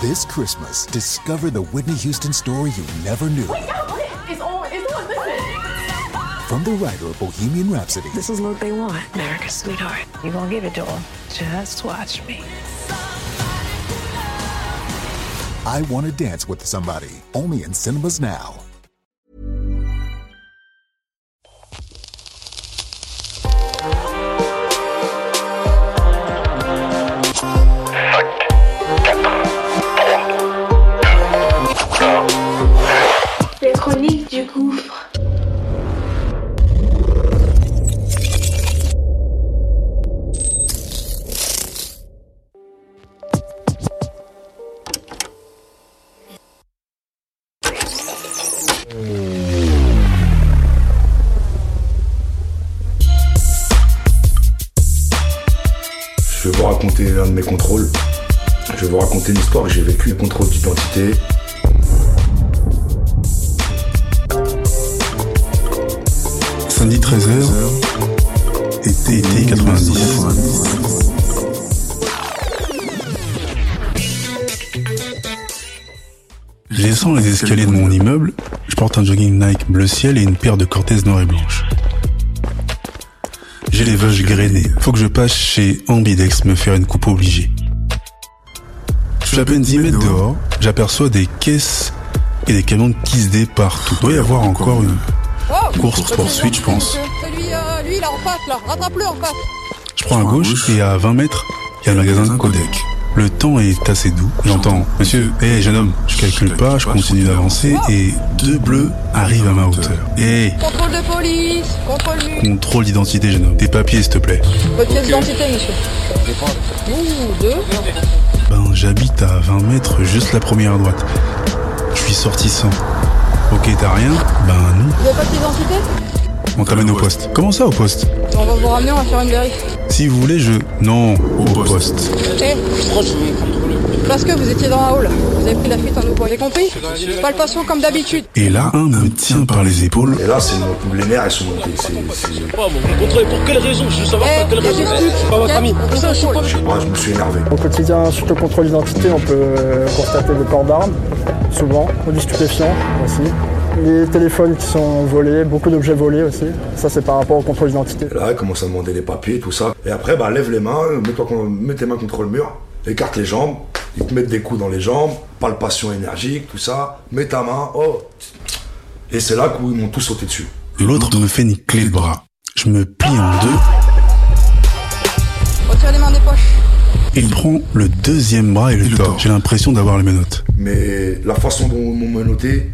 This Christmas, discover the Whitney Houston story you never knew. It's on. It's on. Listen. From the writer of Bohemian Rhapsody This is what they want, America's sweetheart. You gonna give it to them? Just watch me. I Want to Dance with Somebody, only in cinemas now. Raconter l'un de mes contrôles. Je vais vous raconter une histoire que j'ai vécue, contrôle d'identité. Samedi 13h, été, été 90. Je descends les escaliers de mon immeuble, je porte un jogging Nike bleu ciel et une paire de Cortez noire et blanche. J'ai les vaches grainées, faut que je passe chez Ambidex me faire une coupe obligée. Je suis à peine 10 mètres dehors, j'aperçois des caisses et des camions de Kiss Day partout. Il doit y avoir encore une course poursuite, je pense. Lui, euh, lui, il est en face, là. Rattrape-le en face. Je prends à gauche et à 20 mètres, il y a le magasin de Codec. Le temps est assez doux. J'entends, monsieur, hé jeune homme, je calcule pas, je continue d'avancer et deux bleus arrivent à ma hauteur. Hé, Contrôle de police. Contrôle contrôle d'identité jeune homme. Des papiers s'il te plaît. Votre pièce d'identité, monsieur. Ouh, deux. Ben j'habite à 20 mètres, juste la première à droite. Je suis sorti sans. Ok, t'as rien? Ben non. Vous avez pas d'identité? On t'amène au poste. Comment ça au poste On va vous ramener, on va faire une vérif. Si vous voulez, je... Non, au poste. Eh, parce que vous étiez dans la hall. Vous avez pris la fuite en nous. Vous avez compris Palpation comme d'habitude. Et là, un me tient par les épaules. Et là, c'est mon- les nerfs, ils sont montés. C'est, c'est- Pas mon contrôle. Pour quelle raison Je veux savoir Eh, pour quelle raison. C'est pas votre ami. Je sais pas, je me suis énervé. Au quotidien, suite au contrôle d'identité, on peut euh, constater des ports d'armes, souvent, ou du stupéfiant aussi. Les téléphones qui sont volés, beaucoup d'objets volés aussi. Ça, c'est par rapport au contrôle d'identité. Là, ils commencent à demander les papiers, tout ça. Et après, bah, lève les mains, mets tes mains contre le mur, écarte les jambes, ils te mettent des coups dans les jambes, palpation énergique, tout ça. Mets ta main, oh. Et c'est là qu'ils m'ont tous sauté dessus. L'autre me fait une clé de bras. Je me plie en deux Retire les mains des poches. Il prend le deuxième bras et le tord. J'ai l'impression d'avoir les menottes. Mais la façon dont ils m'ont menotté,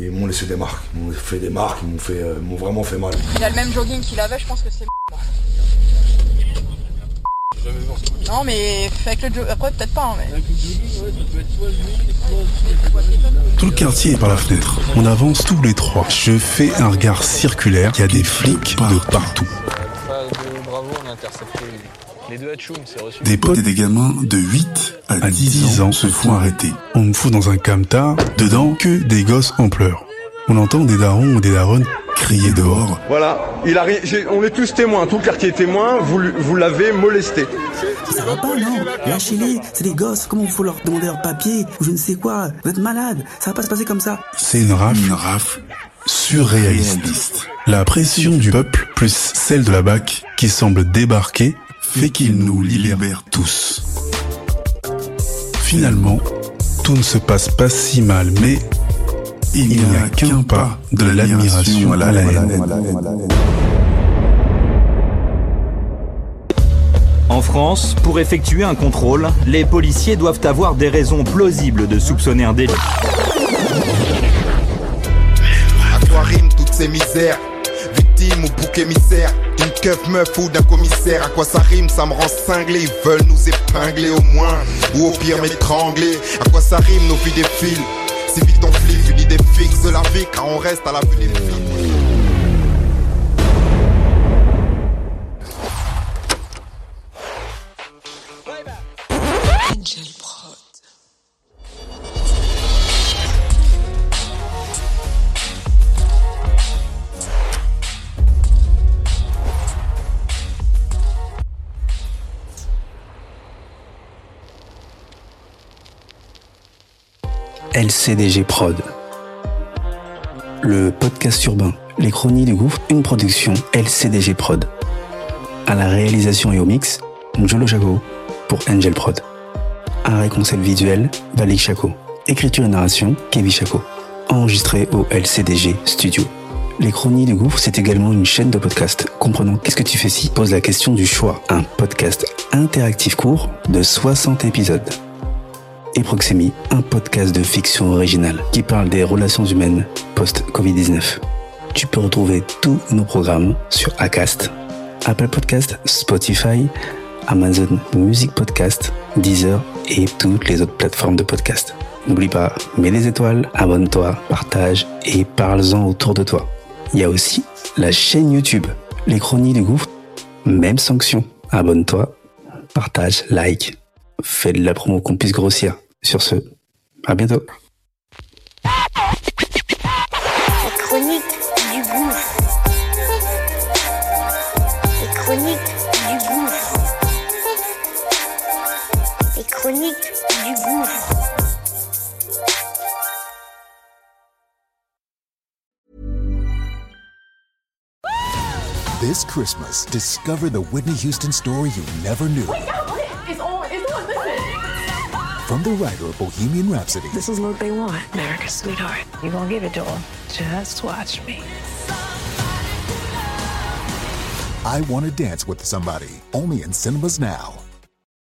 ils m'ont laissé des marques. Ils m'ont fait des marques, ils m'ont fait, euh, m'ont vraiment fait mal. Il a le même jogging qu'il avait, je pense que c'est. Non, mais avec le jogging. Après, peut-être pas, hein, mais. Tout le quartier est par la fenêtre. On avance tous les trois. Je fais un regard circulaire. Il y a des flics de partout. Bravo, on a intercepté les deux Hachoum, c'est reçu. Des potes et des gamins de 8 à 10 ans se font arrêter. On me fout dans un camtar, dedans que des gosses en pleurs. On entend des darons ou des daronnes crier dehors. Voilà, il a, ri- j'ai- on est tous témoins, tout le quartier est témoin, vous, l'avez molesté. Ça va pas, non Lâchez-les, c'est des gosses, comment il faut leur demander leur papier ou je ne sais quoi Vous êtes malade, ça va pas se passer comme ça. C'est une rafle, une rafle surréaliste. La pression du peuple plus celle de la BAC qui semble débarquer fait qu'il nous libère tous. Finalement, tout ne se passe pas si mal, mais il n'y a qu'un pas de l'admiration à la haine. En France, pour effectuer un contrôle, les policiers doivent avoir des raisons plausibles de soupçonner un délit. À quoi riment toutes ces misères Victime ou bouc émissaire. D'une keuf meuf ou d'un commissaire. À quoi ça rime? Ça me rend cinglé. Ils veulent nous épingler au moins. Ou au pire m'étrangler. À quoi ça rime? Nos vies défilent. Si vite on flippe. Une idée fixe de la vie. Car on reste à la vue des flics LCDG Prod. Le podcast urbain, Les Chroniques du Gouffre, une production LCDG Prod. À la réalisation et au mix, Njolo Chaco pour Angel Prod. Un concept visuel, Valik Chaco. Écriture et narration, Kevin Chaco. Enregistré au LCDG Studio. Les Chroniques du Gouffre, c'est également une chaîne de podcast comprenant Qu'est-ce que tu fais si pose la question du choix. Un podcast interactif court de 60 épisodes. Et Proxémie, un podcast de fiction originale qui parle des relations humaines post-Covid-19. Tu peux retrouver tous nos programmes sur Acast, Apple Podcast, Spotify, Amazon Music Podcast, Deezer et toutes les autres plateformes de podcast. N'oublie pas, mets des étoiles, abonne-toi, partage et parle-en autour de toi. Il y a aussi la chaîne YouTube, les chroniques du gouffre, même sanction. Abonne-toi, partage, like, fais de la promo qu'on puisse grossir. Sur ce, à bientôt. Les chroniques du gouffre. Les chroniques du gouffre. Les chroniques du gouffre. This Christmas, discover the Whitney Houston story you never knew. From the writer of Bohemian Rhapsody This is what they want, America's sweetheart. You gonna give it to them? Just watch me. I Want to Dance with Somebody, only in cinemas now.